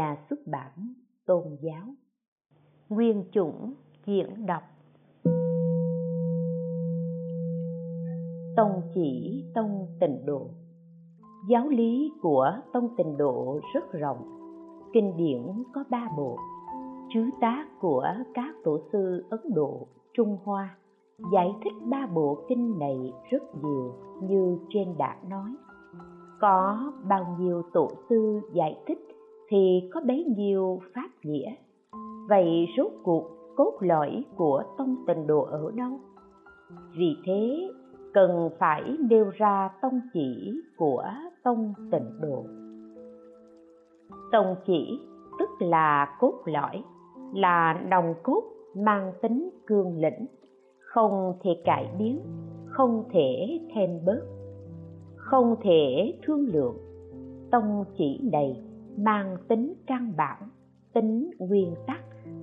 nhà xuất bản tôn giáo. Nguyên chủng diễn đọc. Tông chỉ tông tịnh độ. Giáo lý của tông tịnh độ rất rộng. Kinh điển có ba bộ. Chứ tác của các tổ sư ấn độ, trung hoa giải thích ba bộ kinh này rất nhiều như trên đã nói. Có bao nhiêu tổ sư giải thích thì có bấy nhiêu pháp nghĩa. Vậy rốt cuộc cốt lõi của tông tịnh độ ở đâu? Vì thế, cần phải nêu ra tông chỉ của tông tịnh độ. Tông chỉ tức là cốt lõi, là nòng cốt mang tính cương lĩnh, không thể cải biến, không thể thêm bớt, không thể thương lượng. Tông chỉ này mang tính căn bản, tính nguyên tắc,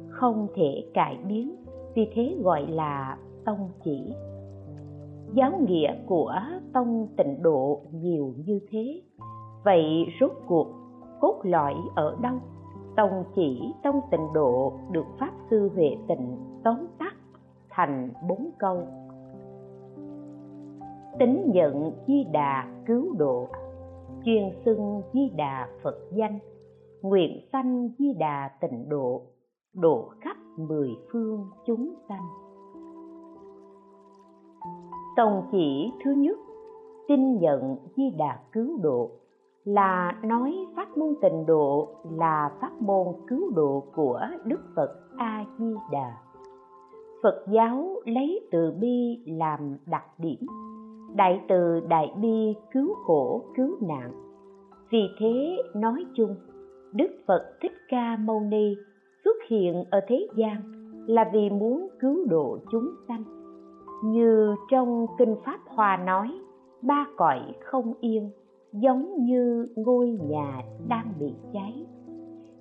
không thể cải biến, vì thế gọi là tông chỉ. Giáo nghĩa của tông tịnh độ nhiều như thế. Vậy rốt cuộc, cốt lõi ở đâu? Tông chỉ, tông tịnh độ được pháp sư huệ tịnh tóm tắt thành bốn câu. Tính nhận di đà cứu độ chuyên xưng di đà phật danh, nguyện sanh di đà tịnh độ độ khắp mười phương chúng sanh. Tông chỉ thứ nhất, tin nhận di đà cứu độ, là nói pháp môn tịnh độ, là pháp môn cứu độ của đức phật a di đà. Phật giáo lấy từ bi làm đặc điểm đại từ đại bi cứu khổ, cứu nạn. Vì thế, nói chung, đức phật thích ca mâu ni xuất hiện ở thế gian là vì muốn cứu độ chúng sanh. Như trong kinh pháp hòa nói, ba cõi không yên giống như ngôi nhà đang bị cháy.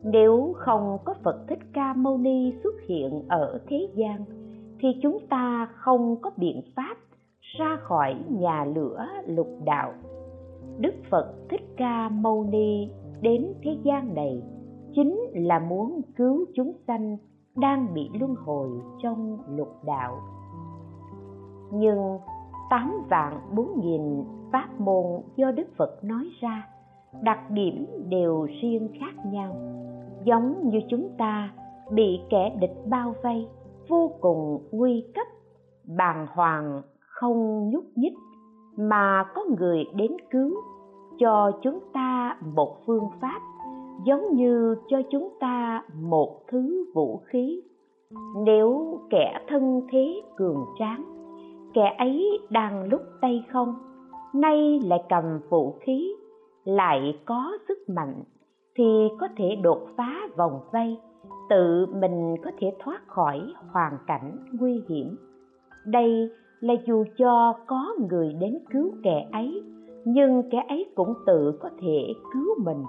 Nếu không có phật thích ca mâu ni xuất hiện ở thế gian, thì chúng ta không có biện pháp ra khỏi nhà lửa lục đạo. Đức phật thích ca mâu ni đến thế gian này chính là muốn cứu chúng sanh đang bị luân hồi trong lục đạo. Nhưng tám vạn bốn nghìn pháp môn do đức phật nói ra, đặc điểm đều riêng khác nhau. Giống như chúng ta, bị kẻ địch bao vây vô cùng nguy cấp, bàng hoàng không nhúc nhích, mà có người đến cứu, cho chúng ta một phương pháp giống như cho chúng ta một thứ vũ khí. Nếu kẻ thân thế cường tráng, kẻ ấy đang lúc tay không, nay lại cầm vũ khí, lại có sức mạnh, thì có thể đột phá vòng vây, tự mình có thể thoát khỏi hoàn cảnh nguy hiểm. Đây là dù cho có người đến cứu kẻ ấy, nhưng kẻ ấy cũng tự có thể cứu mình.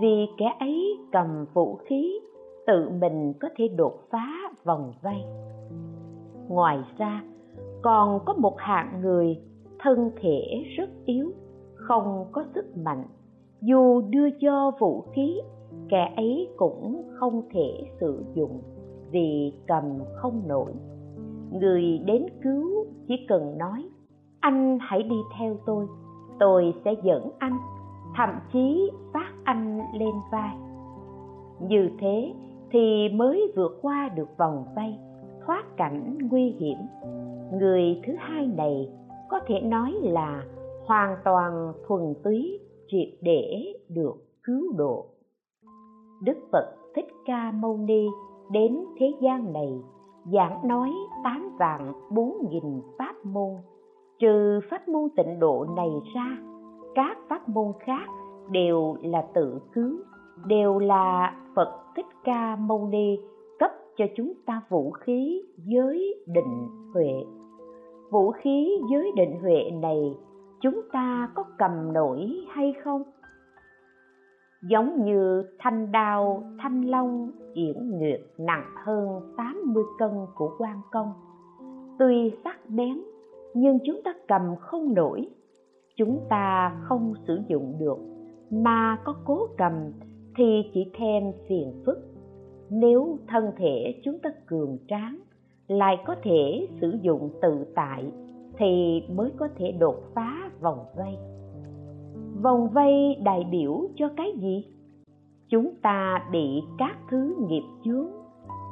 Vì kẻ ấy cầm vũ khí, tự mình có thể đột phá vòng vây. Ngoài ra, còn có một hạng người thân thể rất yếu, không có sức mạnh. Dù đưa cho vũ khí, kẻ ấy cũng không thể sử dụng vì cầm không nổi. Người đến cứu chỉ cần nói, anh hãy đi theo tôi tôi sẽ dẫn anh, thậm chí vác anh lên vai. Như thế thì mới vượt qua được vòng vây, thoát cảnh nguy hiểm. Người thứ hai này có thể nói là hoàn toàn thuần túy triệt để được cứu độ. Đức phật thích ca mâu ni đến thế gian này giảng nói tám vạn bốn nghìn pháp môn. Trừ pháp môn tịnh độ này ra, các pháp môn khác đều là tự cứu, đều là phật thích ca mâu ni cấp cho chúng ta vũ khí giới định huệ. Vũ khí giới định huệ này chúng ta có cầm nổi hay không? Giống như thanh đao, thanh long yểm nguyệt nặng hơn 80 cân của quan công. Tuy sắc bén, nhưng chúng ta cầm không nổi. Chúng ta không sử dụng được, mà có cố cầm thì chỉ thêm phiền phức. Nếu thân thể chúng ta cường tráng, lại có thể sử dụng tự tại, thì mới có thể đột phá vòng vây. Vòng vây đại biểu cho cái gì? Chúng ta bị các thứ nghiệp chướng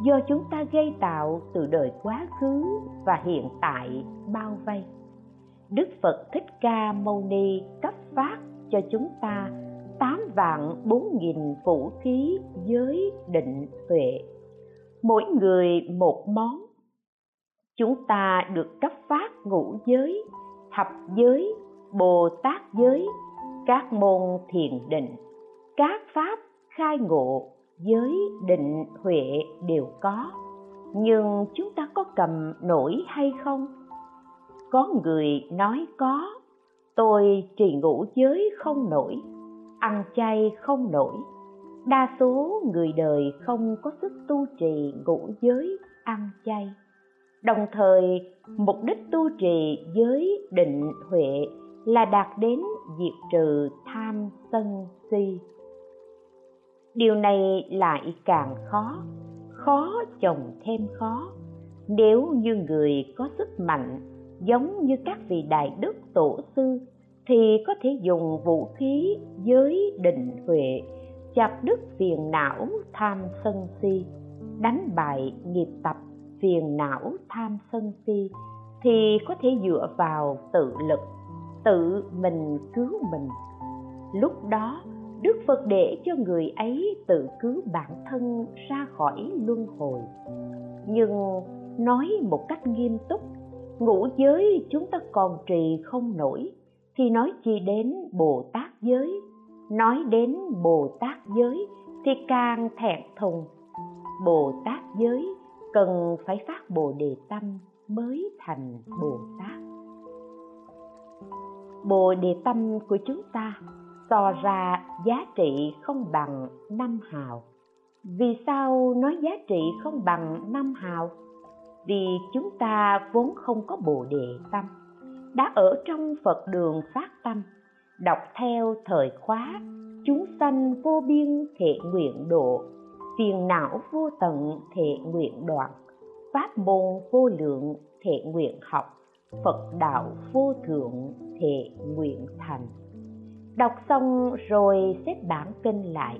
do chúng ta gây tạo từ đời quá khứ và hiện tại bao vây. Đức phật thích ca mâu ni cấp phát cho chúng ta tám vạn bốn nghìn vũ khí giới định tuệ, mỗi người một món. Chúng ta được cấp phát ngũ giới thập giới bồ tát giới các môn thiền định các pháp khai ngộ giới định huệ đều có, nhưng chúng ta có cầm nổi hay không? Có người nói có, tôi trì ngũ giới không nổi, ăn chay không nổi. Đa số người đời không có sức tu trì ngũ giới ăn chay. Đồng thời, mục đích tu trì giới định huệ là đạt đến diệt trừ tham sân si điều này lại càng khó khó chồng thêm khó. Nếu như người có sức mạnh, giống như các vị đại đức tổ sư, thì có thể dùng vũ khí, giới định huệ, chặt đứt phiền não tham sân si, đánh bại nghiệp tập phiền não tham sân si, thì có thể dựa vào tự lực, tự mình cứu mình. Lúc đó đức phật để cho người ấy tự cứu bản thân ra khỏi luân hồi. Nhưng nói một cách nghiêm túc, ngũ giới chúng ta còn trì không nổi, thì nói chi đến bồ tát giới? Nói đến bồ tát giới thì càng thẹn thùng. Bồ tát giới cần phải phát bồ đề tâm mới thành bồ tát. Bồ đề tâm của chúng ta so ra giá trị không bằng năm hào. Vì sao nói giá trị không bằng năm hào? Vì chúng ta vốn không có bồ đề tâm, đã ở trong phật đường phát tâm, đọc theo thời khóa, chúng sanh vô biên thệ nguyện độ, phiền não vô tận thệ nguyện đoạn, pháp môn vô lượng thệ nguyện học, phật đạo vô thượng thệ nguyện thành đọc xong rồi xếp bản kinh lại,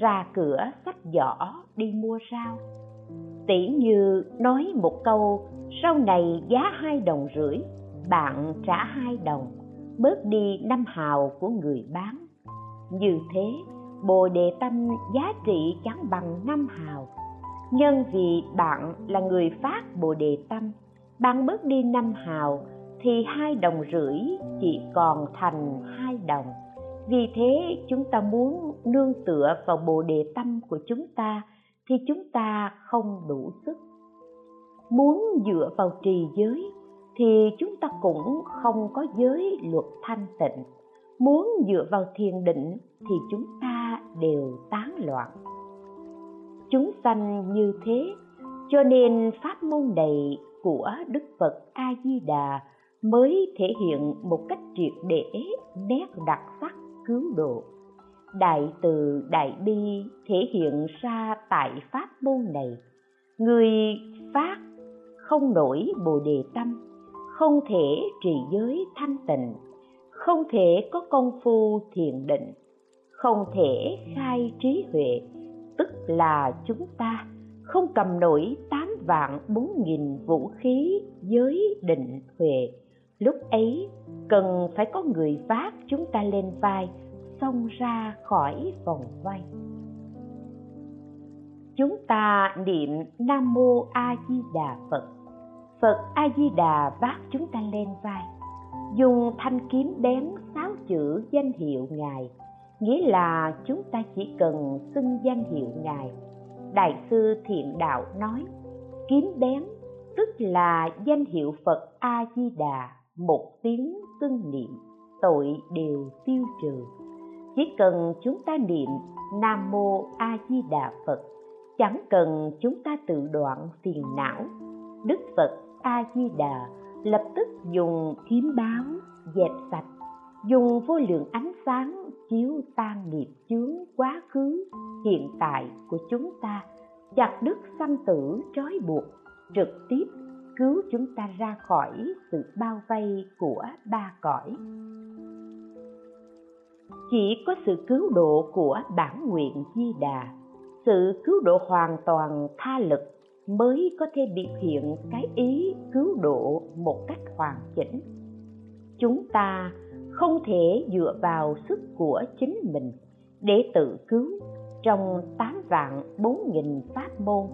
ra cửa sách giỏ đi mua rau. Tỉ như nói một câu, rau này giá hai đồng rưỡi, bạn trả hai đồng, bớt đi năm hào của người bán. Như thế, bồ đề tâm giá trị chẳng bằng năm hào. Nhân vì bạn là người phát bồ đề tâm, bạn bớt đi năm hào thì hai đồng rưỡi chỉ còn thành hai đồng vì thế chúng ta muốn nương tựa vào bồ đề tâm của chúng ta thì chúng ta không đủ sức. Muốn dựa vào trì giới thì chúng ta cũng không có giới luật thanh tịnh. Muốn dựa vào thiền định thì chúng ta đều tán loạn. Chúng sanh như thế, cho nên pháp môn này của đức phật a di đà mới thể hiện một cách triệt để, nét đặc sắc cứu độ. Đại từ đại bi thể hiện ra tại pháp môn này. Người phát không nổi bồ đề tâm, không thể trì giới thanh tịnh, không thể có công phu thiền định, không thể khai trí huệ, tức là chúng ta không cầm nổi tám vạn bốn nghìn vũ khí giới định huệ. Lúc ấy cần phải có người vác chúng ta lên vai, xông ra khỏi vòng vây. Chúng ta niệm nam mô a di đà phật. Phật a di đà vác chúng ta lên vai. Dùng thanh kiếm bén sáu chữ danh hiệu ngài, nghĩa là chúng ta chỉ cần xưng danh hiệu ngài. Đại sư thiện đạo nói, kiếm bén tức là danh hiệu phật a di đà một tiếng xưng niệm, tội đều tiêu trừ. Chỉ cần chúng ta niệm nam mô a di đà phật, chẳng cần chúng ta tự đoạn phiền não, đức phật a di đà lập tức dùng kiếm báo dẹp sạch, dùng vô lượng ánh sáng chiếu tan nghiệp chướng quá khứ hiện tại của chúng ta, chặt đứt sanh tử trói buộc, trực tiếp cứu chúng ta ra khỏi sự bao vây của ba cõi. Chỉ có sự cứu độ của bản nguyện di đà, sự cứu độ hoàn toàn tha lực mới có thể biểu hiện cái ý cứu độ một cách hoàn chỉnh. Chúng ta không thể dựa vào sức của chính mình để tự cứu. Trong tám vạn bốn nghìn pháp môn,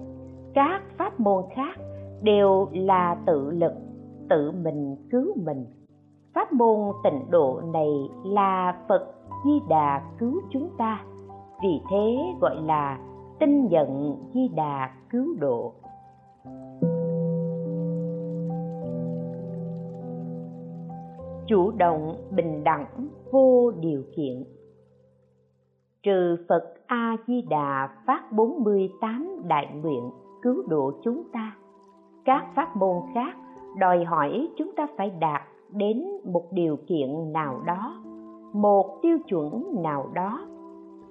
các pháp môn khác đều là tự lực, tự mình cứu mình. Pháp môn tịnh độ này là phật di đà cứu chúng ta. Vì thế gọi là tinh nhận di đà cứu độ. Chủ động bình đẳng vô điều kiện. Trừ Phật A Di Đà phát 48 đại nguyện cứu độ chúng ta. Các pháp môn khác đòi hỏi chúng ta phải đạt đến một điều kiện nào đó, một tiêu chuẩn nào đó.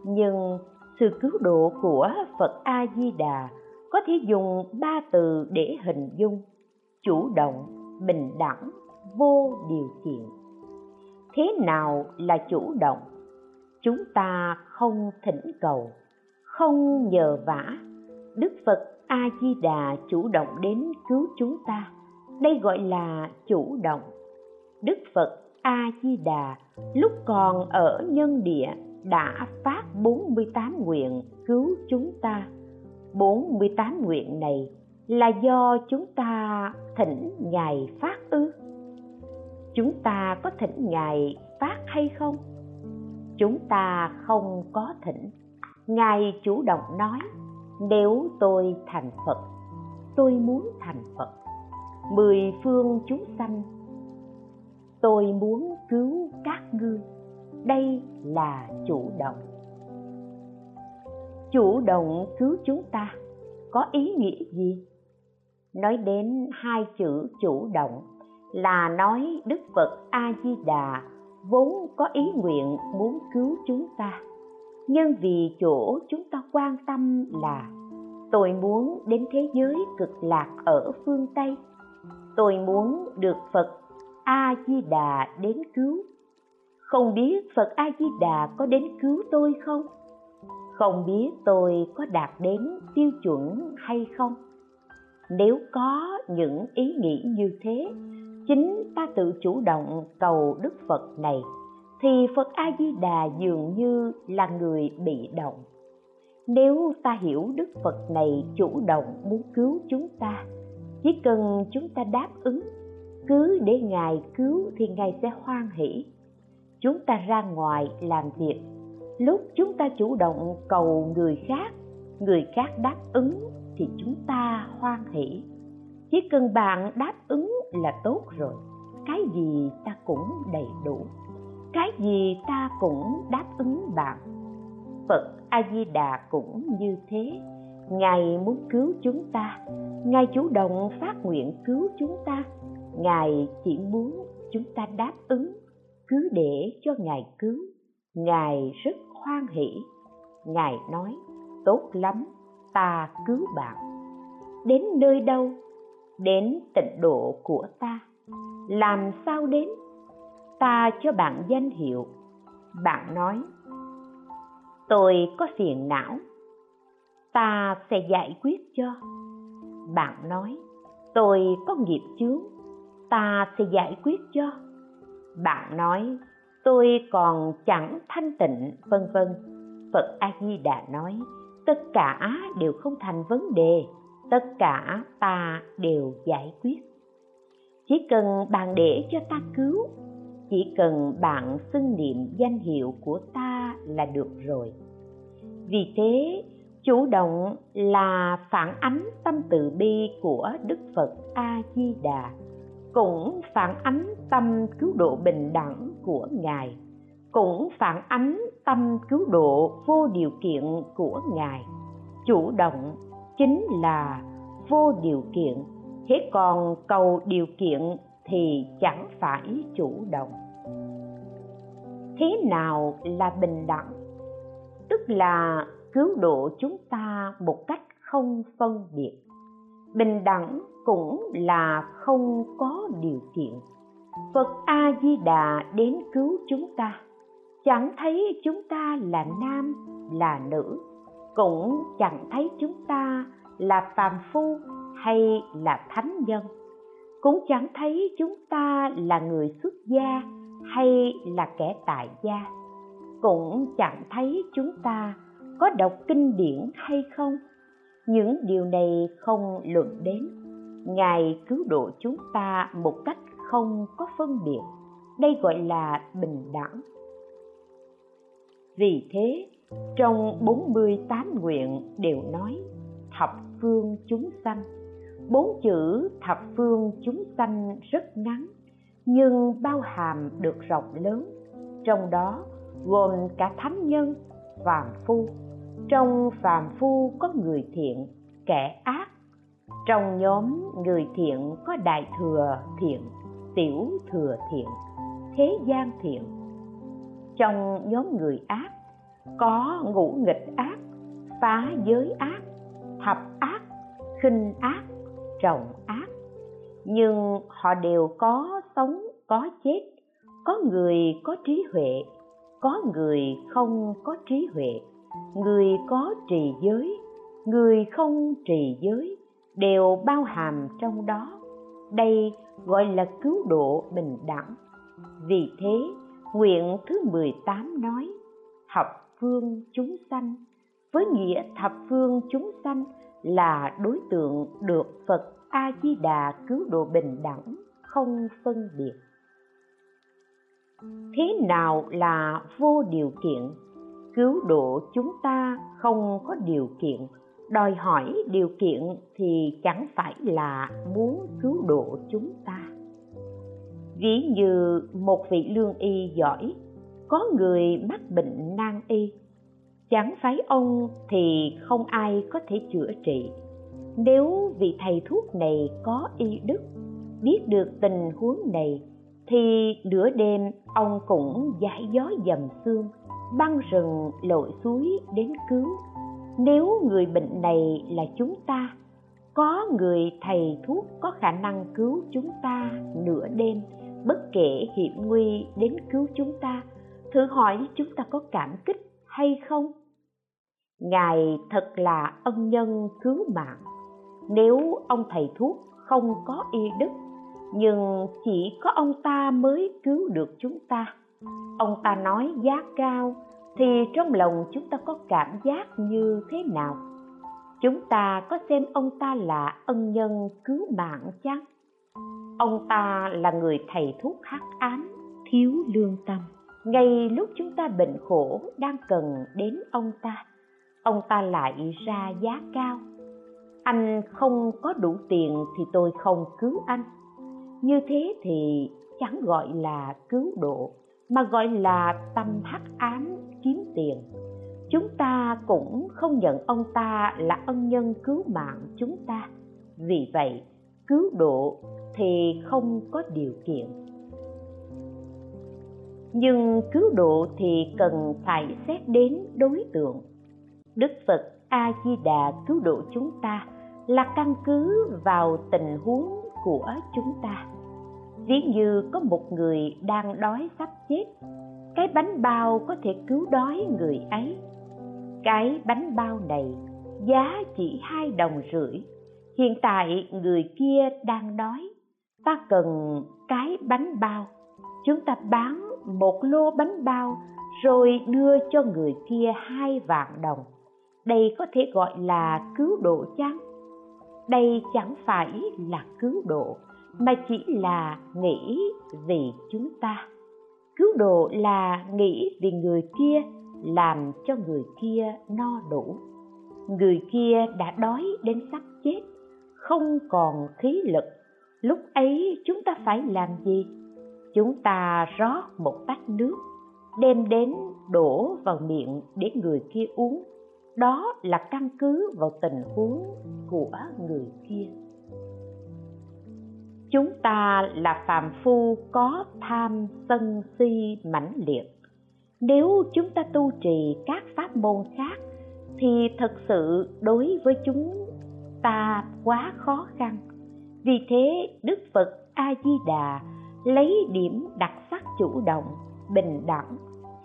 Nhưng sự cứu độ của Phật A Di Đà có thể dùng ba từ để hình dung: chủ động, bình đẳng, vô điều kiện. Thế nào là chủ động? chúng ta không thỉnh cầu không nhờ vả đức phật a di đà chủ động đến cứu chúng ta. Đây gọi là chủ động. Đức phật a di đà lúc còn ở nhân địa đã phát 48 nguyện cứu chúng ta. 48 nguyện này là do chúng ta thỉnh ngài phát ư? Chúng ta có thỉnh ngài phát hay không? Chúng ta không có thỉnh. Ngài chủ động nói nếu tôi thành phật, tôi muốn thành phật. Mười phương chúng sanh, tôi muốn cứu các ngươi. Đây là chủ động. Chủ động cứu chúng ta, có ý nghĩa gì? Nói đến hai chữ chủ động là nói đức phật a di đà vốn có ý nguyện muốn cứu chúng ta nhưng vì chỗ chúng ta quan tâm là tôi muốn đến thế giới cực lạc ở phương tây. Tôi muốn được phật a di đà đến cứu. Không biết phật a di đà có đến cứu tôi không? Không biết tôi có đạt đến tiêu chuẩn hay không? Nếu có những ý nghĩ như thế, chính ta tự chủ động cầu đức phật này thì phật a di đà dường như là người bị động. Nếu ta hiểu đức phật này chủ động muốn cứu chúng ta, chỉ cần chúng ta đáp ứng, cứ để ngài cứu thì ngài sẽ hoan hỷ. Chúng ta ra ngoài làm việc, lúc chúng ta chủ động cầu người khác người khác đáp ứng thì chúng ta hoan hỷ. Chỉ cần bạn đáp ứng là tốt rồi, cái gì ta cũng đầy đủ cái gì ta cũng đáp ứng bạn. Phật a di đà cũng như thế. Ngài muốn cứu chúng ta. Ngài chủ động phát nguyện cứu chúng ta. Ngài chỉ muốn chúng ta đáp ứng, cứ để cho ngài cứu. Ngài rất hoan hỷ. Ngài nói, tốt lắm, ta cứu bạn. Đến nơi đâu? Đến tịnh độ của ta. Làm sao đến? Ta cho bạn danh hiệu. Bạn nói, tôi có phiền não. Ta sẽ giải quyết cho. Bạn nói, tôi có nghiệp chướng. Ta sẽ giải quyết cho. Bạn nói, tôi còn chẳng thanh tịnh, vân vân. Phật a di đà nói, tất cả đều không thành vấn đề. Tất cả ta đều giải quyết. Chỉ cần bạn để cho ta cứu chỉ cần bạn xưng niệm danh hiệu của ta là được rồi. Vì thế, chủ động là phản ánh tâm từ bi của đức phật a di đà cũng phản ánh tâm cứu độ bình đẳng của ngài, cũng phản ánh tâm cứu độ vô điều kiện của ngài. Chủ động chính là vô điều kiện, thế còn cầu điều kiện thì chẳng phải chủ động. Thế nào là bình đẳng? Tức là cứu độ chúng ta một cách không phân biệt. Bình đẳng cũng là không có điều kiện. Phật a di đà đến cứu chúng ta. Chẳng thấy chúng ta là nam, là nữ. Cũng chẳng thấy chúng ta là phàm phu hay là thánh nhân cũng chẳng thấy chúng ta là người xuất gia hay là kẻ tại gia. Cũng chẳng thấy chúng ta có đọc kinh điển hay không. Những điều này không luận đến. Ngài cứu độ chúng ta một cách không có phân biệt. Đây gọi là bình đẳng. Vì thế, trong 48 nguyện đều nói, thập phương chúng sanh bốn chữ thập phương chúng sanh rất ngắn, nhưng bao hàm được rộng lớn. Trong đó gồm cả thánh nhân, phàm phu. Trong phàm phu có người thiện, kẻ ác. Trong nhóm người thiện có đại thừa thiện, tiểu thừa thiện, thế gian thiện. Trong nhóm người ác có ngũ nghịch ác, phá giới ác, thập ác, khinh ác trọng ác. Nhưng họ đều có sống, có chết, có người có trí huệ, có người không có trí huệ. Người có trì giới, người không trì giới đều bao hàm trong đó. Đây gọi là cứu độ bình đẳng. Vì thế, nguyện thứ 18 nói, thập phương chúng sanh, với nghĩa thập phương chúng sanh là đối tượng được Phật A Di Đà cứu độ bình đẳng, không phân biệt. Thế nào là vô điều kiện? Cứu độ chúng ta không có điều kiện. Đòi hỏi điều kiện thì chẳng phải là muốn cứu độ chúng ta. Ví như một vị lương y giỏi, có người mắc bệnh nan y chẳng phải ông thì không ai có thể chữa trị. Nếu vị thầy thuốc này có y đức, biết được tình huống này, thì nửa đêm ông cũng giải gió dầm xương, băng rừng lội suối đến cứu. Nếu người bệnh này là chúng ta, có người thầy thuốc có khả năng cứu chúng ta nửa đêm, bất kể hiểm nguy đến cứu chúng ta, thử hỏi chúng ta có cảm kích hay không? Ngài thật là ân nhân cứu mạng. Nếu ông thầy thuốc không có y đức, nhưng chỉ có ông ta mới cứu được chúng ta. Ông ta nói giá cao thì trong lòng chúng ta có cảm giác như thế nào? Chúng ta có xem ông ta là ân nhân cứu mạng chăng? Ông ta là người thầy thuốc hắc ám, thiếu lương tâm. Ngay lúc chúng ta bệnh khổ đang cần đến ông ta ông ta lại ra giá cao. Anh không có đủ tiền thì tôi không cứu anh. Như thế thì chẳng gọi là cứu độ, mà gọi là tâm hắc ám kiếm tiền. Chúng ta cũng không nhận ông ta là ân nhân cứu mạng chúng ta. Vì vậy, cứu độ thì không có điều kiện. Nhưng cứu độ thì cần phải xét đến đối tượng đức phật a di đà cứu độ chúng ta là căn cứ vào tình huống của chúng ta. Ví như có một người đang đói sắp chết, cái bánh bao có thể cứu đói người ấy. Cái bánh bao này giá chỉ hai đồng rưỡi. Hiện tại người kia đang đói, ta cần cái bánh bao. Chúng ta bán một lô bánh bao rồi đưa cho người kia hai vạn đồng đây có thể gọi là cứu độ chăng đây chẳng phải là cứu độ, mà chỉ là nghĩ vì chúng ta. Cứu độ là nghĩ vì người kia, làm cho người kia no đủ. Người kia đã đói đến sắp chết, không còn khí lực. Lúc ấy chúng ta phải làm gì? Chúng ta rót một tách nước, đem đến đổ vào miệng để người kia uống đó là căn cứ vào tình huống của người kia. Chúng ta là phàm phu có tham sân si mãnh liệt. Nếu chúng ta tu trì các pháp môn khác, thì thật sự đối với chúng ta quá khó khăn. Vì thế, đức phật a di đà lấy điểm đặc sắc chủ động, bình đẳng,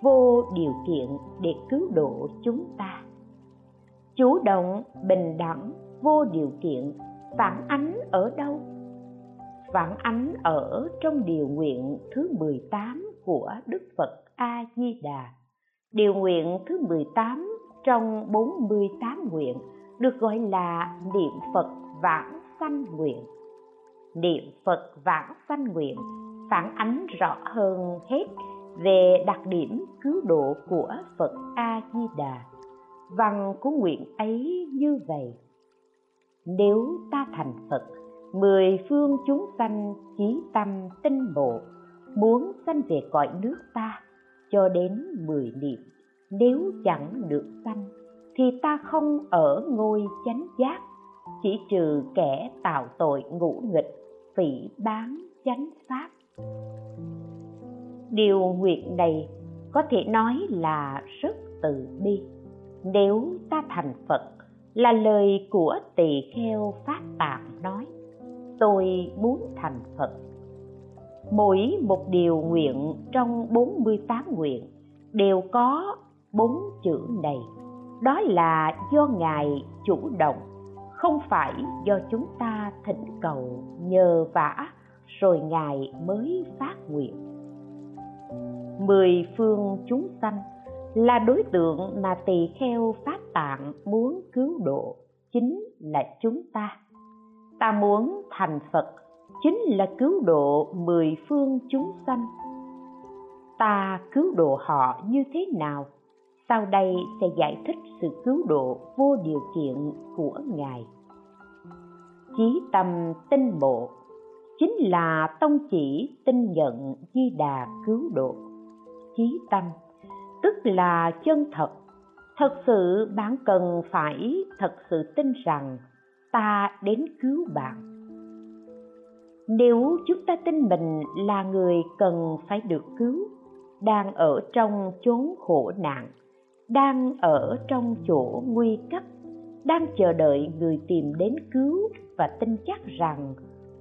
vô điều kiện để cứu độ chúng ta chủ động, bình đẳng, vô điều kiện, phản ánh ở đâu phản ánh ở trong điều nguyện thứ 18 của Đức Phật A Di Đà. Điều nguyện thứ 18 trong 48 nguyện được gọi là niệm Phật vãng sanh nguyện. Niệm Phật vãng sanh nguyện phản ánh rõ hơn hết về đặc điểm cứu độ của Phật A Di Đà. Văn của nguyện ấy như vậy: Nếu ta thành Phật, mười phương chúng sanh chí tâm tinh bộ, muốn sanh về cõi nước ta cho đến mười niệm, nếu chẳng được sanh thì ta không ở ngôi chánh giác, chỉ trừ kẻ tạo tội ngũ nghịch, phỉ bán chánh pháp. Điều nguyện này có thể nói là rất từ bi nếu ta thành phật là lời của tỳ kheo phát tạng nói, tôi muốn thành phật. Mỗi một điều nguyện trong 48 nguyện đều có bốn chữ này. Đó là do ngài chủ động, không phải do chúng ta thỉnh cầu, nhờ vả, rồi ngài mới phát nguyện. Mười phương chúng sanh là đối tượng mà tỳ kheo phát tạng muốn cứu độ, chính là chúng ta. Ta muốn thành phật, chính là cứu độ mười phương chúng sanh. Ta cứu độ họ như thế nào? Sau đây sẽ giải thích sự cứu độ vô điều kiện của ngài. Chí tâm tinh bộ, chính là tông chỉ tinh nhận di đà cứu độ. Chí tâm tức là chân thật. Thật sự bạn cần phải thật sự tin rằng ta đến cứu bạn. Nếu chúng ta tin mình là người cần phải được cứu, đang ở trong chốn khổ nạn, đang ở trong chỗ nguy cấp, đang chờ đợi người tìm đến cứu và tin chắc rằng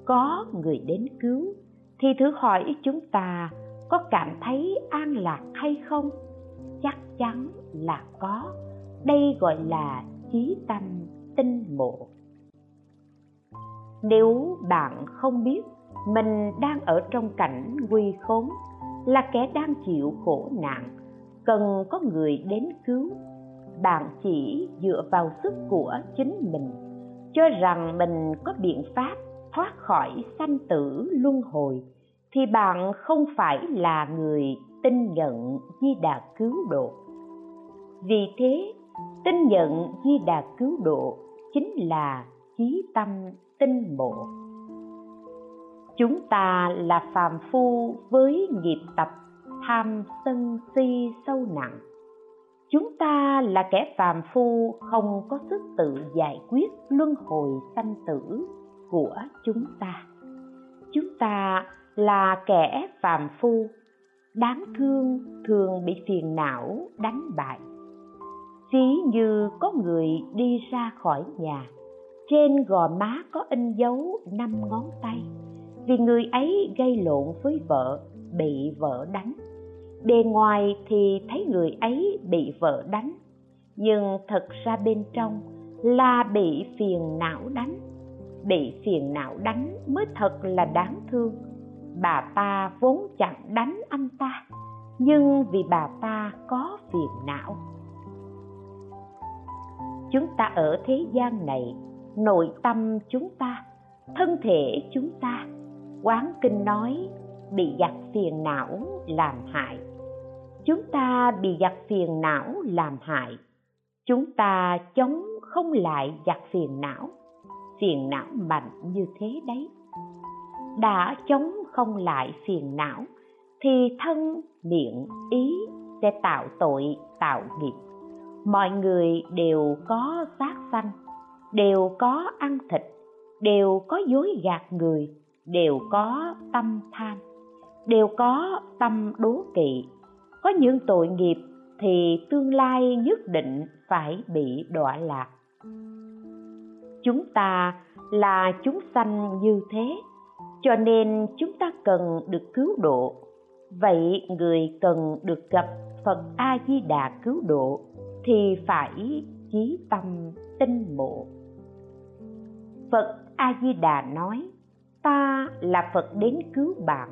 có người đến cứu, thì thử hỏi chúng ta có cảm thấy an lạc hay không? Chắc chắn là có. Đây gọi là chí tâm tinh mộ nếu bạn không biết mình đang ở trong cảnh nguy khốn, là kẻ đang chịu khổ nạn, cần có người đến cứu. Bạn chỉ dựa vào sức của chính mình, cho rằng mình có biện pháp thoát khỏi sanh tử luân hồi, thì bạn không phải là người tin nhận di đà cứu độ. Vì thế, tin nhận di đà cứu độ chính là chí tâm tinh mộ chúng ta là phàm phu với nghiệp tập tham sân si sâu nặng. Chúng ta là kẻ phàm phu không có sức tự giải quyết luân hồi sanh tử của chúng ta. Chúng ta là kẻ phàm phu đáng thương thường bị phiền não đánh bại. Ví như có người đi ra khỏi nhà, trên gò má có in dấu năm ngón tay, vì người ấy gây lộn với vợ, bị vợ đánh. Bề ngoài thì thấy người ấy bị vợ đánh, nhưng thật ra bên trong là bị phiền não đánh. Bị phiền não đánh mới thật là đáng thương bà ta vốn chẳng đánh anh ta, nhưng vì bà ta có phiền não. Chúng ta ở thế gian này, nội tâm chúng ta, thân thể chúng ta, quán kinh nói bị giặc phiền não làm hại. Chúng ta bị giặc phiền não làm hại. Chúng ta chống không lại giặc phiền não. Phiền não mạnh như thế đấy đã chống không lại phiền não, thì thân miệng ý sẽ tạo tội, tạo nghiệp. Mọi người đều có sát sanh, đều có ăn thịt, đều có dối gạt người, đều có tâm tham, đều có tâm đố kỵ. Có những tội nghiệp thì tương lai nhất định phải bị đọa lạc. Chúng ta là chúng sanh như thế cho nên chúng ta cần được cứu độ. Vậy người cần được gặp phật a di đà cứu độ thì phải chí tâm tinh mộ. Phật a di đà nói, ta là phật đến cứu bạn.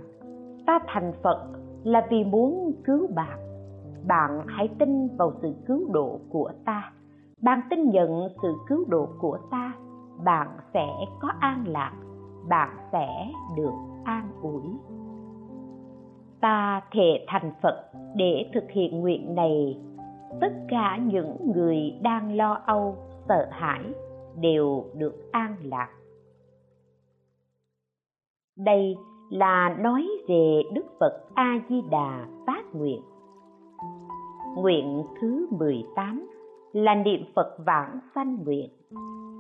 Ta thành phật là vì muốn cứu bạn. Bạn hãy tin vào sự cứu độ của ta. Bạn tin nhận sự cứu độ của ta, bạn sẽ có an lạc bạn sẽ được an ủi. Ta thể thành phật để thực hiện nguyện này. Tất cả những người đang lo âu, sợ hãi đều được an lạc. Đây là nói về đức phật a di đà phát nguyện. Nguyện thứ 18 là niệm phật vãng sanh nguyện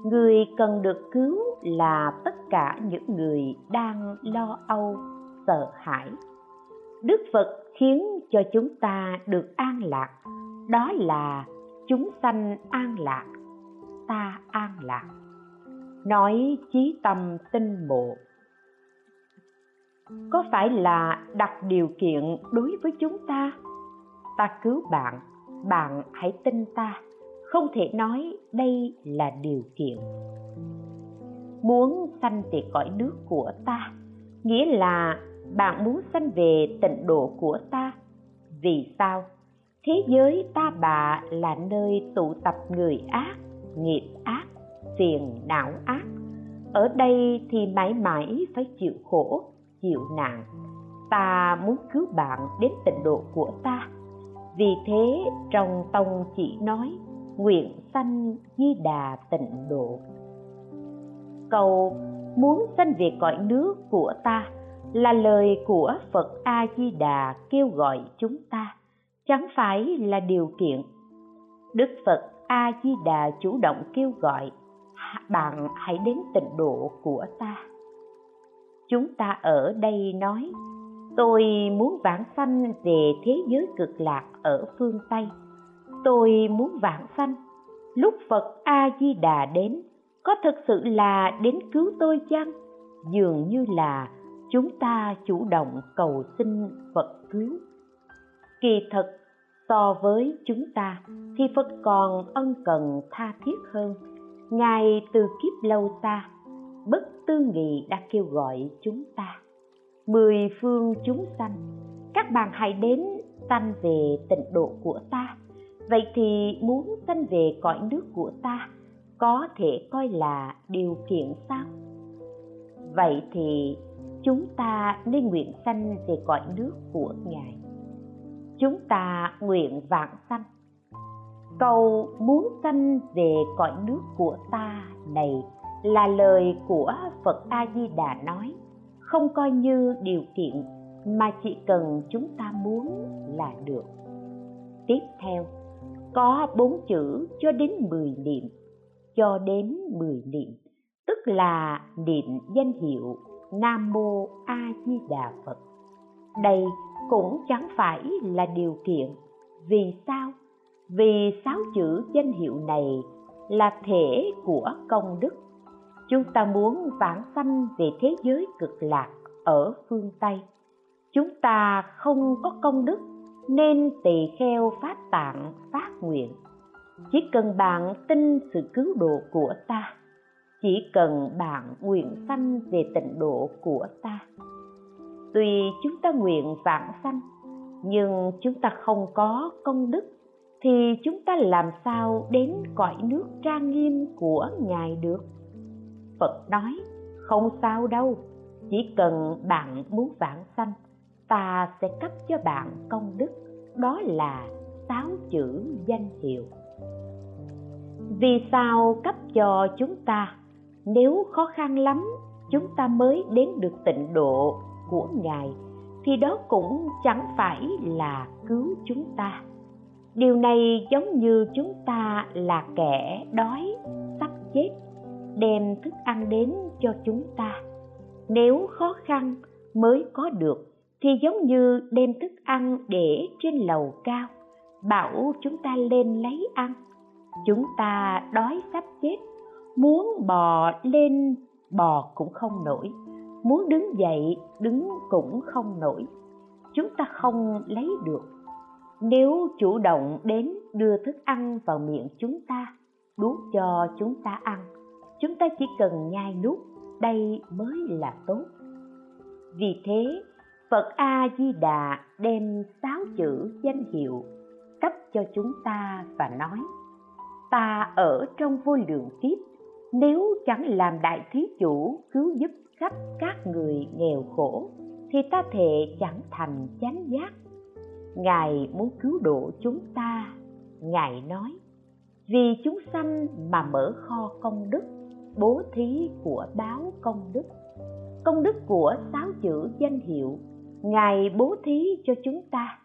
người cần được cứu là tất cả những người đang lo âu, sợ hãi. Đức phật khiến cho chúng ta được an lạc, đó là chúng sanh an lạc, ta an lạc. Nói chí tâm tinh mộ. Có phải là đặt điều kiện đối với chúng ta? Ta cứu bạn bạn hãy tin ta không thể nói đây là điều kiện. Muốn sanh về cõi nước của ta, nghĩa là bạn muốn sanh về tịnh độ của ta. Vì sao? Thế giới ta bà là nơi tụ tập người ác, nghiệp ác, phiền não ác. Ở đây thì mãi mãi phải chịu khổ, chịu nạn. Ta muốn cứu bạn đến tịnh độ của ta. Vì thế, trong tông chỉ nói nguyện sanh di đà tịnh độ. Cầu muốn sanh về cõi nước của ta là lời của phật a di đà kêu gọi chúng ta. Chẳng phải là điều kiện. Đức phật a di đà chủ động kêu gọi bạn hãy đến tịnh độ của ta. Chúng ta ở đây nói, tôi muốn vãng sanh về thế giới cực lạc ở phương tây tôi muốn vãng sanh. Lúc phật a di đà đến, có thực sự là đến cứu tôi chăng? Dường như là chúng ta chủ động cầu xin phật cứu. Kỳ thật so với chúng ta, thì phật còn ân cần tha thiết hơn. Ngài từ kiếp lâu xa, bất tư nghị đã kêu gọi chúng ta, mười phương chúng sanh, các bạn hãy đến sanh về tịnh độ của ta vậy thì muốn sanh về cõi nước của ta, có thể coi là điều kiện sao? Vậy thì chúng ta nên nguyện sanh về cõi nước của ngài. Chúng ta nguyện vạn sanh. Câu muốn sanh về cõi nước của ta này là lời của phật a di đà nói, không coi như điều kiện mà chỉ cần chúng ta muốn là được. Tiếp theo có bốn chữ cho đến mười niệm, cho đến mười niệm, tức là niệm danh hiệu nam mô a di đà phật. Đây cũng chẳng phải là điều kiện. Vì sao? Vì sáu chữ danh hiệu này là thể của công đức. Chúng ta muốn vãng sanh về thế giới cực lạc ở phương tây. Chúng ta không có công đức nên tỳ kheo phát tạng, phát nguyện. Chỉ cần bạn tin sự cứu độ của ta, chỉ cần bạn nguyện sanh về tịnh độ của ta. Tuy chúng ta nguyện vãng sanh, nhưng chúng ta không có công đức, thì chúng ta làm sao đến cõi nước trang nghiêm của ngài được? Phật nói, không sao đâu, chỉ cần bạn muốn vãng sanh ta sẽ cấp cho bạn công đức, đó là sáu chữ danh hiệu. Vì sao cấp cho chúng ta? Nếu khó khăn lắm, chúng ta mới đến được tịnh độ của ngài, thì đó cũng chẳng phải là cứu chúng ta. Điều này giống như chúng ta là kẻ đói, sắp chết, đem thức ăn đến cho chúng ta. Nếu khó khăn mới có được thì giống như đem thức ăn để trên lầu cao, bảo chúng ta lên lấy ăn. Chúng ta đói sắp chết, muốn bò lên, bò cũng không nổi, muốn đứng dậy, đứng cũng không nổi. Chúng ta không lấy được. Nếu chủ động đến đưa thức ăn vào miệng chúng ta đút cho chúng ta ăn, chúng ta chỉ cần nhai nuốt, đây mới là tốt. Vì thế phật a di đà đem sáu chữ danh hiệu cấp cho chúng ta và nói, ta ở trong vô lượng kiếp, nếu chẳng làm đại thí chủ cứu giúp khắp các người nghèo khổ, thì ta thệ chẳng thành chánh giác. Ngài muốn cứu độ chúng ta. Ngài nói, vì chúng sanh mà mở kho công đức, bố thí của báo công đức. Công đức của sáu chữ danh hiệu ngài bố thí cho chúng ta.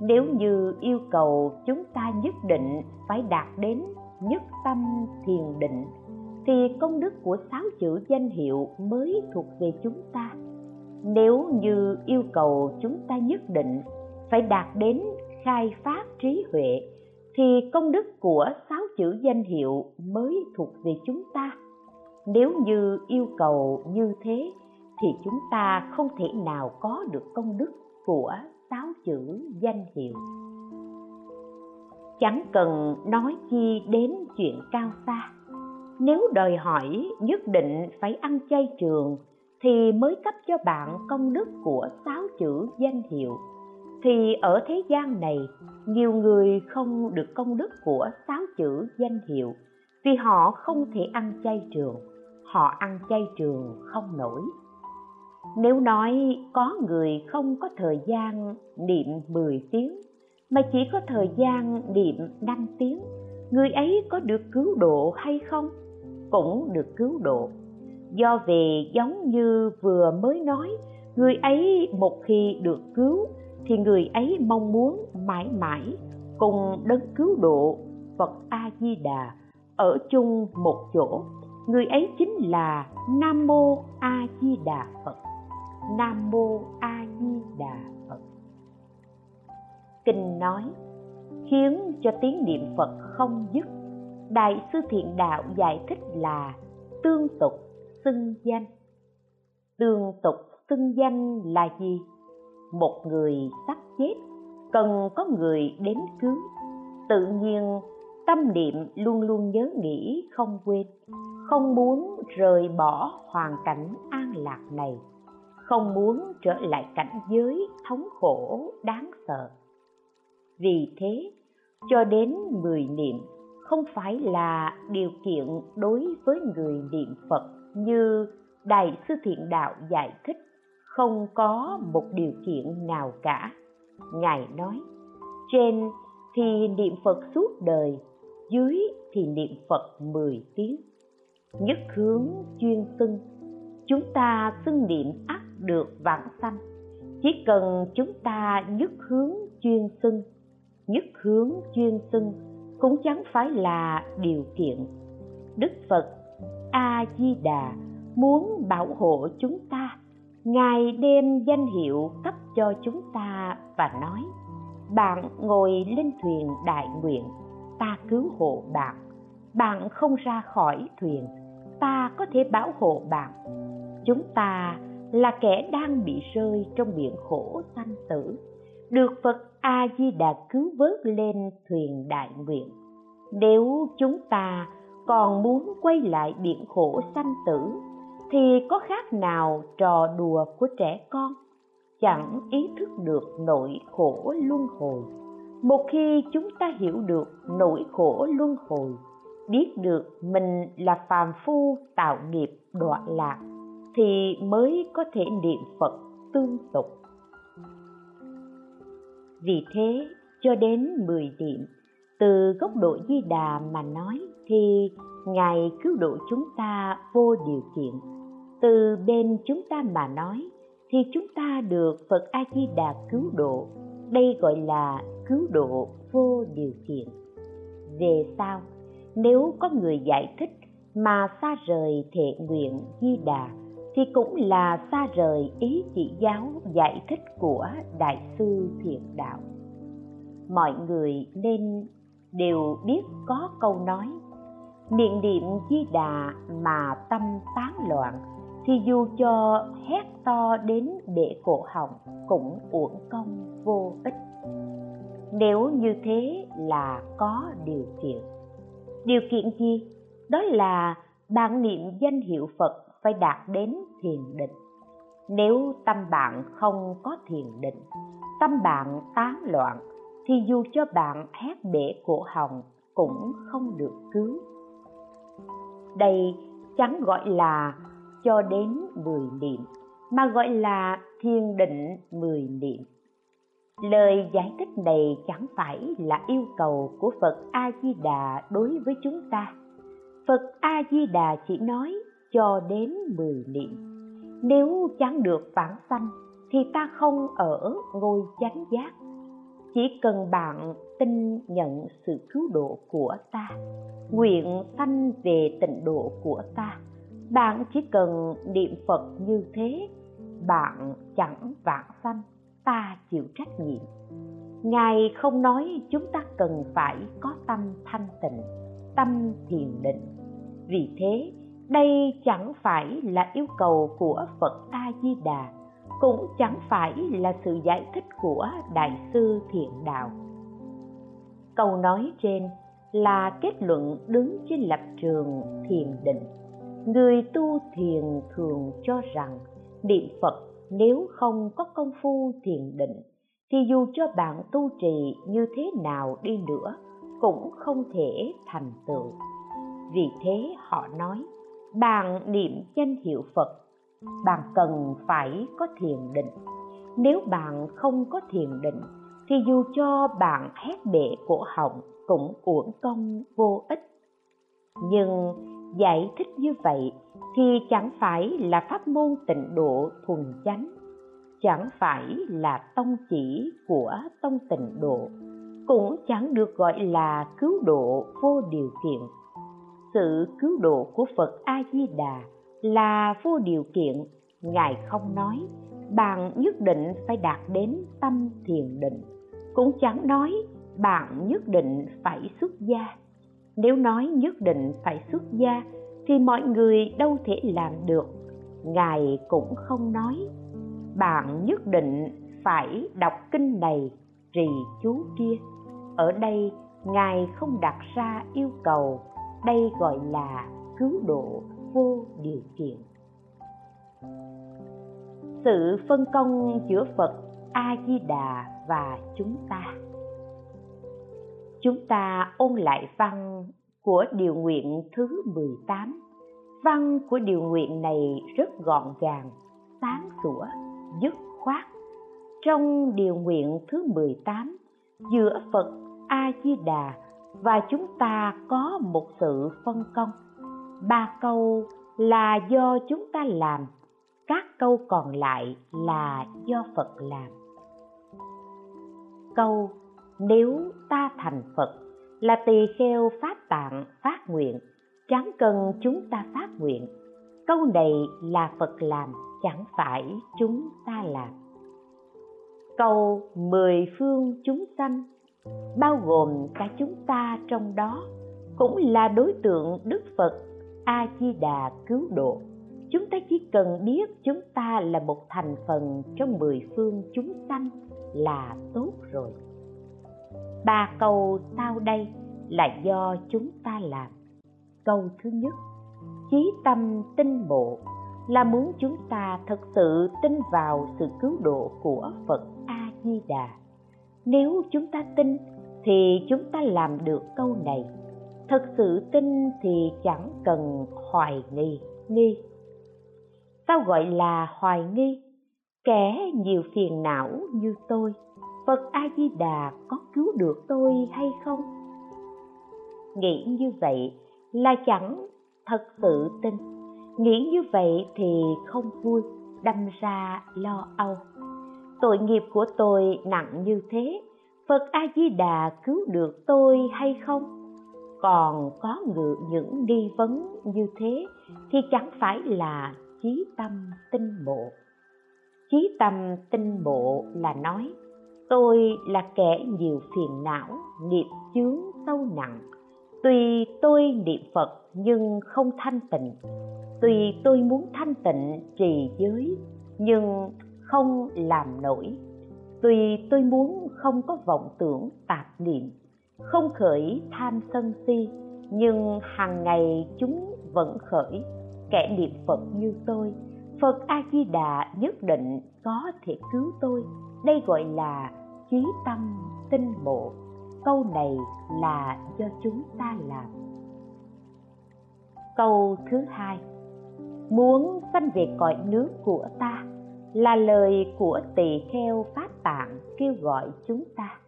Nếu như yêu cầu chúng ta nhất định phải đạt đến nhất tâm thiền định, thì công đức của sáu chữ danh hiệu mới thuộc về chúng ta. Nếu như yêu cầu chúng ta nhất định phải đạt đến khai phát trí huệ, thì công đức của sáu chữ danh hiệu mới thuộc về chúng ta. Nếu như yêu cầu như thế thì chúng ta không thể nào có được công đức của sáu chữ danh hiệu. Chẳng cần nói chi đến chuyện cao xa. Nếu đòi hỏi nhất định phải ăn chay trường, thì mới cấp cho bạn công đức của sáu chữ danh hiệu. Thì ở thế gian này, nhiều người không được công đức của sáu chữ danh hiệu vì họ không thể ăn chay trường. Họ ăn chay trường không nổi nếu nói có người không có thời gian niệm 10 tiếng, mà chỉ có thời gian niệm 5 tiếng, người ấy có được cứu độ hay không? Cũng được cứu độ. Do về giống như vừa mới nói, người ấy một khi được cứu, thì người ấy mong muốn mãi mãi cùng đấng cứu độ phật a di đà ở chung một chỗ. Người ấy chính là nam mô a di đà phật nam mô a di đà phật. Kinh nói khiến cho tiếng niệm phật không dứt, đại sư thiện đạo giải thích là tương tục xưng danh. Tương tục xưng danh là gì? Một người sắp chết, cần có người đến cứu. Tự nhiên, tâm niệm luôn luôn nhớ nghĩ, không quên. Không muốn rời bỏ hoàn cảnh an lạc này không muốn trở lại cảnh giới thống khổ, đáng sợ. Vì thế, cho đến mười niệm không phải là điều kiện đối với người niệm phật như đại sư thiện đạo giải thích, không có một điều kiện nào cả. Ngài nói, trên thì niệm phật suốt đời, dưới thì niệm phật mười tiếng. Nhất hướng chuyên xưng, chúng ta xưng niệm ác được vãng sanh. Chỉ cần chúng ta nhất hướng chuyên xưng nhất hướng chuyên xưng cũng chẳng phải là điều kiện. Đức phật a di đà muốn bảo hộ chúng ta, ngài đem danh hiệu cấp cho chúng ta và nói, bạn ngồi lên thuyền đại nguyện, ta cứu hộ bạn. Bạn không ra khỏi thuyền, ta có thể bảo hộ bạn. Chúng ta là kẻ đang bị rơi trong biển khổ sanh tử. Được phật a di đà cứu vớt lên thuyền đại nguyện. Nếu chúng ta còn muốn quay lại biển khổ sanh tử, thì có khác nào trò đùa của trẻ con? Chẳng ý thức được nỗi khổ luân hồi. Một khi chúng ta hiểu được nỗi khổ luân hồi, biết được mình là phàm phu tạo nghiệp đọa lạc thì mới có thể niệm phật tương tục. Vì thế, cho đến mười niệm, từ góc độ di đà mà nói thì ngài cứu độ chúng ta vô điều kiện. Từ bên chúng ta mà nói thì chúng ta được phật a di đà cứu độ. Đây gọi là cứu độ vô điều kiện. Về sau, nếu có người giải thích mà xa rời thệ nguyện di đà thì cũng là xa rời ý chỉ giáo giải thích của đại sư thiện đạo. Mọi người nên đều biết có câu nói miệng niệm di đà mà tâm tán loạn, thì dù cho hét to đến bể cổ họng cũng uổng công vô ích. Nếu như thế là có điều kiện. Điều kiện gì? Đó là bạn niệm danh hiệu phật phải đạt đến thiền định. Nếu tâm bạn không có thiền định, tâm bạn tán loạn, thì dù cho bạn hét bể cổ họng cũng không được cứu. Đây chẳng gọi là cho đến mười niệm, mà gọi là thiền định mười niệm. Lời giải thích này chẳng phải là yêu cầu của phật a di đà đối với chúng ta. Phật a di đà chỉ nói cho đến mười niệm. Nếu chẳng được vãng sanh, thì ta không ở ngôi chánh giác. Chỉ cần bạn tin nhận sự cứu độ của ta, nguyện sanh về tịnh độ của ta, bạn chỉ cần niệm phật như thế, bạn chẳng vãng sanh, ta chịu trách nhiệm. Ngài không nói chúng ta cần phải có tâm thanh tịnh, tâm thiền định. Vì thế đây chẳng phải là yêu cầu của phật a di đà cũng chẳng phải là sự giải thích của đại sư thiện đạo. Câu nói trên là kết luận đứng trên lập trường thiền định. Người tu thiền thường cho rằng niệm phật nếu không có công phu thiền định, thì dù cho bạn tu trì như thế nào đi nữa cũng không thể thành tựu. Vì thế họ nói bạn niệm danh hiệu phật, bạn cần phải có thiền định. Nếu bạn không có thiền định, thì dù cho bạn hét bể cổ họng cũng uổng công vô ích. Nhưng giải thích như vậy thì chẳng phải là pháp môn tịnh độ thuần chánh, chẳng phải là tông chỉ của tông tịnh độ, cũng chẳng được gọi là cứu độ vô điều kiện sự cứu độ của phật a di đà là vô điều kiện. Ngài không nói, bạn nhất định phải đạt đến tâm thiền định. Cũng chẳng nói, bạn nhất định phải xuất gia. Nếu nói nhất định phải xuất gia, thì mọi người đâu thể làm được. Ngài cũng không nói, bạn nhất định phải đọc kinh này, trì chú kia. Ở đây, ngài không đặt ra yêu cầu đây gọi là cứu độ vô điều kiện. Sự phân công giữa phật a di đà và chúng ta. Chúng ta ôn lại văn của điều nguyện thứ 18 văn của điều nguyện này rất gọn gàng, sáng sủa, dứt khoát. Trong điều nguyện thứ 18 giữa Phật A Di Đà và chúng ta có một sự phân công. Ba câu là do chúng ta làm, các câu còn lại là do phật làm. Câu, nếu ta thành phật, là tỳ kheo phát tạng phát nguyện, chẳng cần chúng ta phát nguyện. Câu này là phật làm, chẳng phải chúng ta làm. Câu, mười phương chúng sanh bao gồm cả chúng ta trong đó cũng là đối tượng đức phật a di đà cứu độ. Chúng ta chỉ cần biết chúng ta là một thành phần trong mười phương chúng sanh là tốt rồi. Ba câu sau đây là do chúng ta làm. Câu thứ nhất, chí tâm tinh bộ là muốn chúng ta thật sự tin vào sự cứu độ của phật a di đà nếu chúng ta tin thì chúng ta làm được câu này. Thật sự tin thì chẳng cần hoài nghi nghi. Sao gọi là hoài nghi? Kẻ nhiều phiền não như tôi, phật a di đà có cứu được tôi hay không? Nghĩ như vậy là chẳng thật sự tin. Nghĩ như vậy thì không vui, đâm ra lo âu tội nghiệp của tôi nặng như thế, phật a di đà cứu được tôi hay không? Còn có ngự những nghi vấn như thế thì chẳng phải là chí tâm tinh bộ. Chí tâm tinh bộ là nói, tôi là kẻ nhiều phiền não, nghiệp chướng sâu nặng. Tuy tôi niệm phật nhưng không thanh tịnh. Tuy tôi muốn thanh tịnh trì giới, nhưng không làm nổi. Tuy tôi muốn không có vọng tưởng, tạp niệm, không khởi tham sân si, nhưng hàng ngày chúng vẫn khởi. Kẻ niệm phật như tôi, phật a di đà nhất định có thể cứu tôi. Đây gọi là chí tâm tinh bộ. Câu này là do chúng ta làm. Câu thứ hai. Muốn sanh về cõi nước của ta là lời của tỳ kheo pháp tạng kêu gọi chúng ta.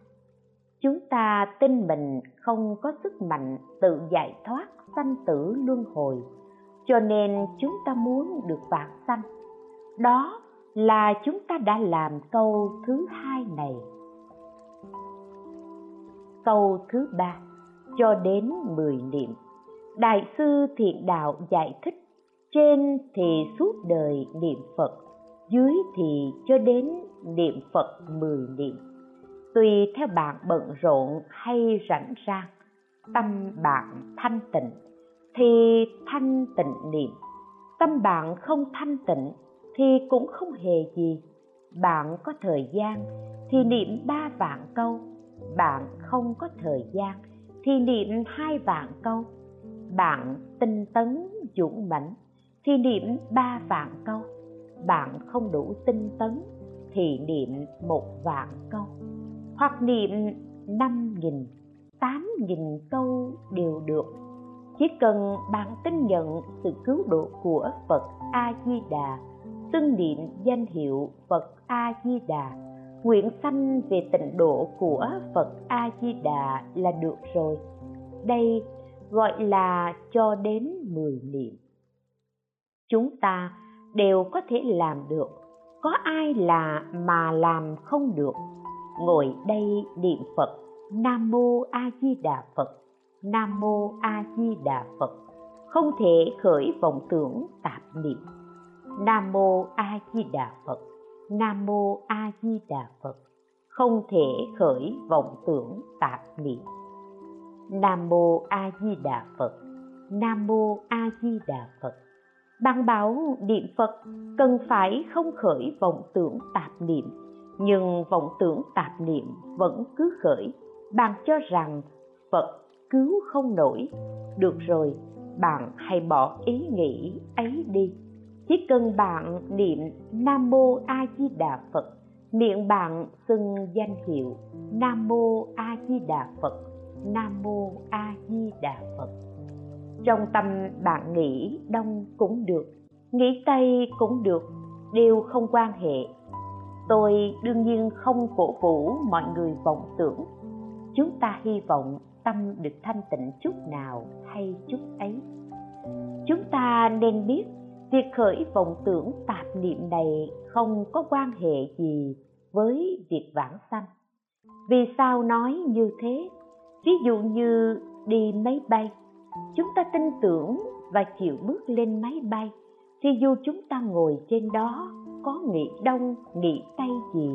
Chúng ta tin mình không có sức mạnh tự giải thoát sanh tử luân hồi, cho nên chúng ta muốn được vãng sanh. Đó là chúng ta đã làm câu thứ hai này. Câu thứ ba, cho đến mười niệm. Đại sư thiện đạo giải thích, trên thì suốt đời niệm phật dưới thì cho đến niệm phật mười niệm. Tùy theo bạn bận rộn hay rảnh rang, tâm bạn thanh tịnh thì thanh tịnh niệm. Tâm bạn không thanh tịnh thì cũng không hề gì. Bạn có thời gian thì niệm ba vạn câu. Bạn không có thời gian thì niệm hai vạn câu. Bạn tinh tấn dũng mãnh thì niệm ba vạn câu bạn không đủ tinh tấn thì niệm một vạn câu. Hoặc niệm năm nghìn, tám nghìn câu đều được. Chỉ cần bạn tin nhận sự cứu độ của phật a di đà xưng niệm danh hiệu phật a di đà nguyện sanh về tịnh độ của phật a di đà là được rồi. Đây gọi là cho đến mười niệm. Chúng ta đều có thể làm được. Có ai là mà làm không được? Ngồi đây niệm phật, nam mô a di đà phật, nam mô a di đà phật. Không thể khởi vọng tưởng tạp niệm. Nam mô a di đà phật, nam mô a di đà phật. Không thể khởi vọng tưởng tạp niệm. Nam mô a di đà phật, nam mô a di đà phật bạn bảo niệm phật cần phải không khởi vọng tưởng tạp niệm, nhưng vọng tưởng tạp niệm vẫn cứ khởi. Bạn cho rằng phật cứu không nổi. Được rồi, bạn hãy bỏ ý nghĩ ấy đi. Chỉ cần bạn niệm nam mô a di đà phật, miệng bạn xưng danh hiệu nam mô a di đà phật, nam mô a di đà phật trong tâm bạn nghĩ đông cũng được, nghĩ tây cũng được, đều không quan hệ. Tôi đương nhiên không cổ vũ mọi người vọng tưởng. Chúng ta hy vọng tâm được thanh tịnh chút nào hay chút ấy. Chúng ta nên biết việc khởi vọng tưởng tạp niệm này không có quan hệ gì với việc vãng sanh. Vì sao nói như thế? Ví dụ như đi máy bay chúng ta tin tưởng và chịu bước lên máy bay. Thì dù chúng ta ngồi trên đó, có nghĩ đông nghĩ tây gì,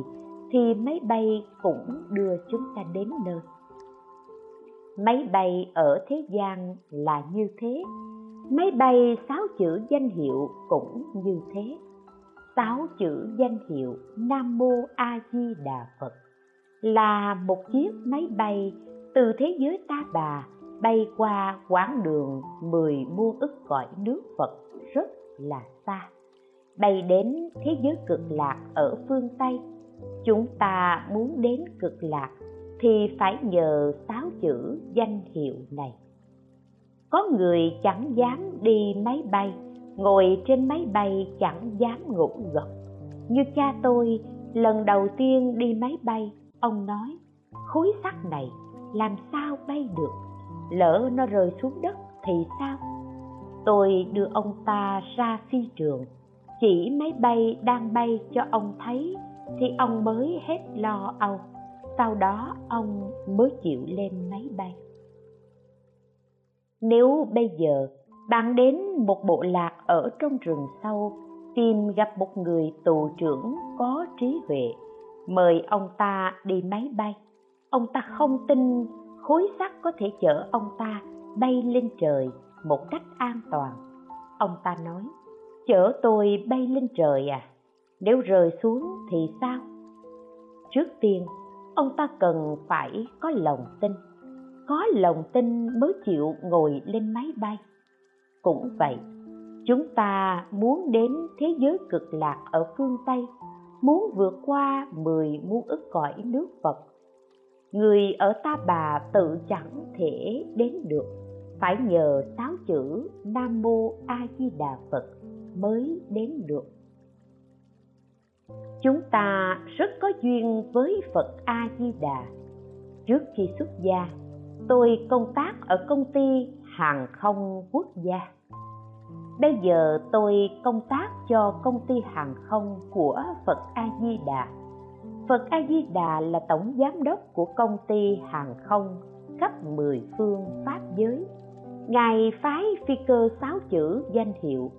thì máy bay cũng đưa chúng ta đến nơi. Máy bay ở thế gian là như thế. Máy bay sáu chữ danh hiệu cũng như thế. Sáu chữ danh hiệu nam mô a di đà phật là một chiếc máy bay từ thế giới ta bà bay qua quãng đường mười muôn ức cõi nước phật rất là xa. Bay đến thế giới cực lạc ở phương tây. Chúng ta muốn đến cực lạc thì phải nhờ sáu chữ danh hiệu này. Có người chẳng dám đi máy bay, ngồi trên máy bay chẳng dám ngủ gật. Như cha tôi, lần đầu tiên đi máy bay, ông nói, khối sắt này làm sao bay được? Lỡ nó rơi xuống đất thì sao? Tôi đưa ông ta ra phi trường. Chỉ máy bay đang bay cho ông thấy thì ông mới hết lo âu. Sau đó ông mới chịu lên máy bay. Nếu bây giờ bạn đến một bộ lạc ở trong rừng sâu, tìm gặp một người tù trưởng có trí huệ, mời ông ta đi máy bay. Ông ta không tin khối sắt có thể chở ông ta bay lên trời một cách an toàn. Ông ta nói, chở tôi bay lên trời à? Nếu rơi xuống thì sao? Trước tiên, ông ta cần phải có lòng tin. Có lòng tin mới chịu ngồi lên máy bay. Cũng vậy, chúng ta muốn đến thế giới cực lạc ở phương tây, muốn vượt qua mười muôn ức cõi nước phật người ở ta bà tự chẳng thể đến được. Phải nhờ sáu chữ nam mô a di đà phật mới đến được. Chúng ta rất có duyên với phật a di đà. Trước khi xuất gia, tôi công tác ở công ty hàng không quốc gia. Bây giờ tôi công tác cho công ty hàng không của phật a di đà phật a di đà là tổng giám đốc của công ty hàng không khắp mười phương pháp giới. Ngài phái phi cơ sáu chữ danh hiệu,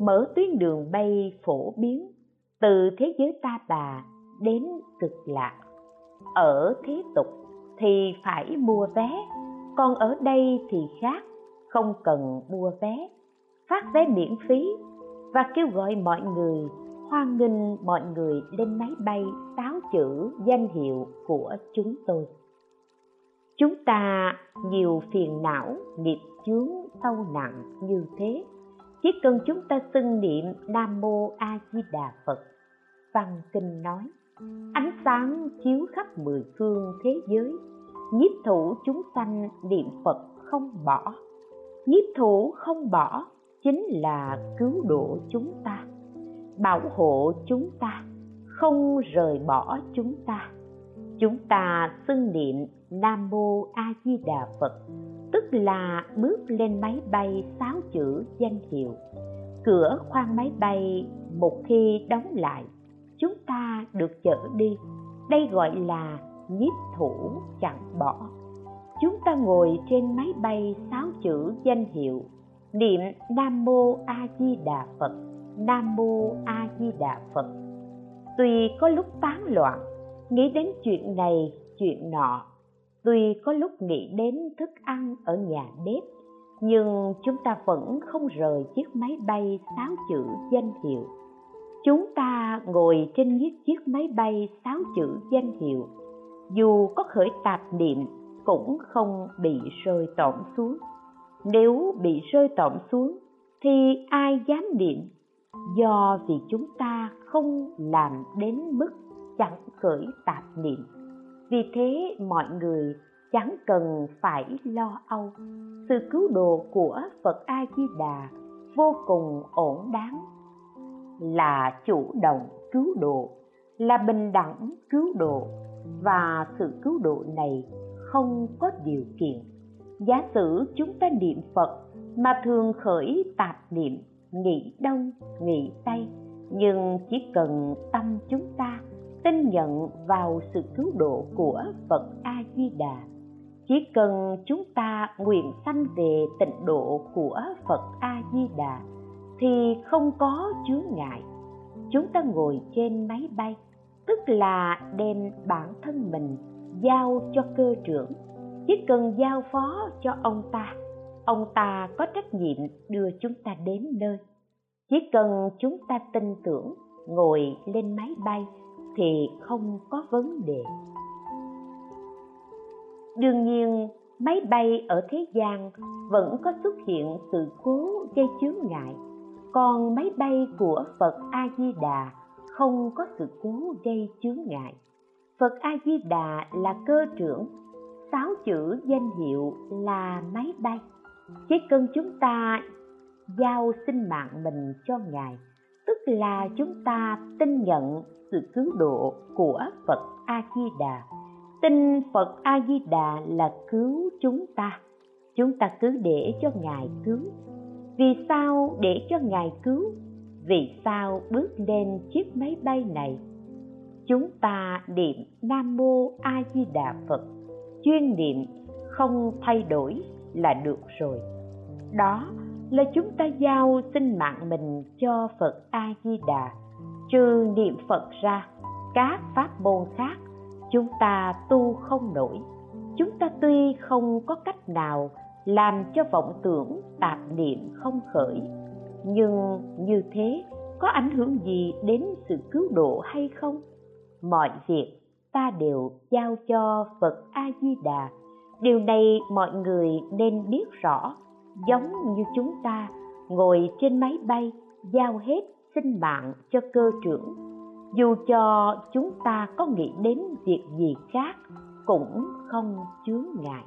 mở tuyến đường bay phổ biến từ thế giới ta bà đến cực lạc. Ở thế tục thì phải mua vé, còn ở đây thì khác, không cần mua vé. Phát vé miễn phí và kêu gọi mọi người hoan nghênh mọi người lên máy bay táo chữ danh hiệu của chúng tôi. Chúng ta nhiều phiền não, nghiệp chướng, sâu nặng như thế. Chỉ cần chúng ta xưng niệm nam mô a di đà phật. Văn kinh nói, ánh sáng chiếu khắp mười phương thế giới. Nhiếp thủ chúng sanh niệm phật không bỏ. Nhiếp thủ không bỏ chính là cứu độ chúng ta bảo hộ chúng ta, không rời bỏ chúng ta. Chúng ta xưng niệm nam mô a di đà phật, tức là bước lên máy bay sáu chữ danh hiệu. Cửa khoang máy bay một khi đóng lại, chúng ta được chở đi. Đây gọi là nhiếp thủ chẳng bỏ. Chúng ta ngồi trên máy bay sáu chữ danh hiệu, niệm nam mô a di đà phật nam mô a di đà phật. Tuy có lúc tán loạn, nghĩ đến chuyện này, chuyện nọ. Tuy có lúc nghĩ đến thức ăn ở nhà bếp, nhưng chúng ta vẫn không rời chiếc máy bay sáu chữ danh hiệu. Chúng ta ngồi trên chiếc chiếc máy bay sáu chữ danh hiệu. Dù có khởi tạp niệm, cũng không bị rơi tỏm xuống. Nếu bị rơi tỏm xuống, thì ai dám niệm? Do vì chúng ta không làm đến mức chẳng khởi tạp niệm. Vì thế mọi người chẳng cần phải lo âu. Sự cứu độ của phật a di đà vô cùng ổn đáng. Là chủ động cứu độ, là bình đẳng cứu độ. Và sự cứu độ này không có điều kiện. Giả sử chúng ta niệm phật mà thường khởi tạp niệm nghĩ đông nghĩ tây. Nhưng chỉ cần tâm chúng ta tin nhận vào sự cứu độ của phật a di đà chỉ cần chúng ta nguyện sanh về tịnh độ của phật a di đà thì không có chướng ngại. Chúng ta ngồi trên máy bay, tức là đem bản thân mình giao cho cơ trưởng. Chỉ cần giao phó cho ông ta ông ta có trách nhiệm đưa chúng ta đến nơi. Chỉ cần chúng ta tin tưởng, ngồi lên máy bay thì không có vấn đề. Đương nhiên, máy bay ở thế gian vẫn có xuất hiện sự cố gây chướng ngại. Còn máy bay của phật a di đà không có sự cố gây chướng ngại. Phật a di đà là cơ trưởng, sáu chữ danh hiệu là máy bay chỉ cần chúng ta, giao sinh mạng mình cho ngài, tức là chúng ta tin nhận sự cứu độ của phật a di đà tin phật a di đà là cứu chúng ta. Chúng ta cứ để cho ngài cứu. Vì sao để cho ngài cứu? Vì sao bước lên chiếc máy bay này? Chúng ta niệm nam mô a di đà phật, chuyên niệm không thay đổi là được rồi. Đó là chúng ta giao sinh mạng mình cho phật a di đà trừ niệm phật ra, các pháp môn khác, chúng ta tu không nổi. Chúng ta tuy không có cách nào làm cho vọng tưởng, tạp niệm không khởi, nhưng như thế có ảnh hưởng gì đến sự cứu độ hay không? Mọi việc ta đều giao cho phật a di đà điều này mọi người nên biết rõ, giống như chúng ta, ngồi trên máy bay, giao hết sinh mạng cho cơ trưởng. Dù cho chúng ta có nghĩ đến việc gì khác, cũng không chướng ngại.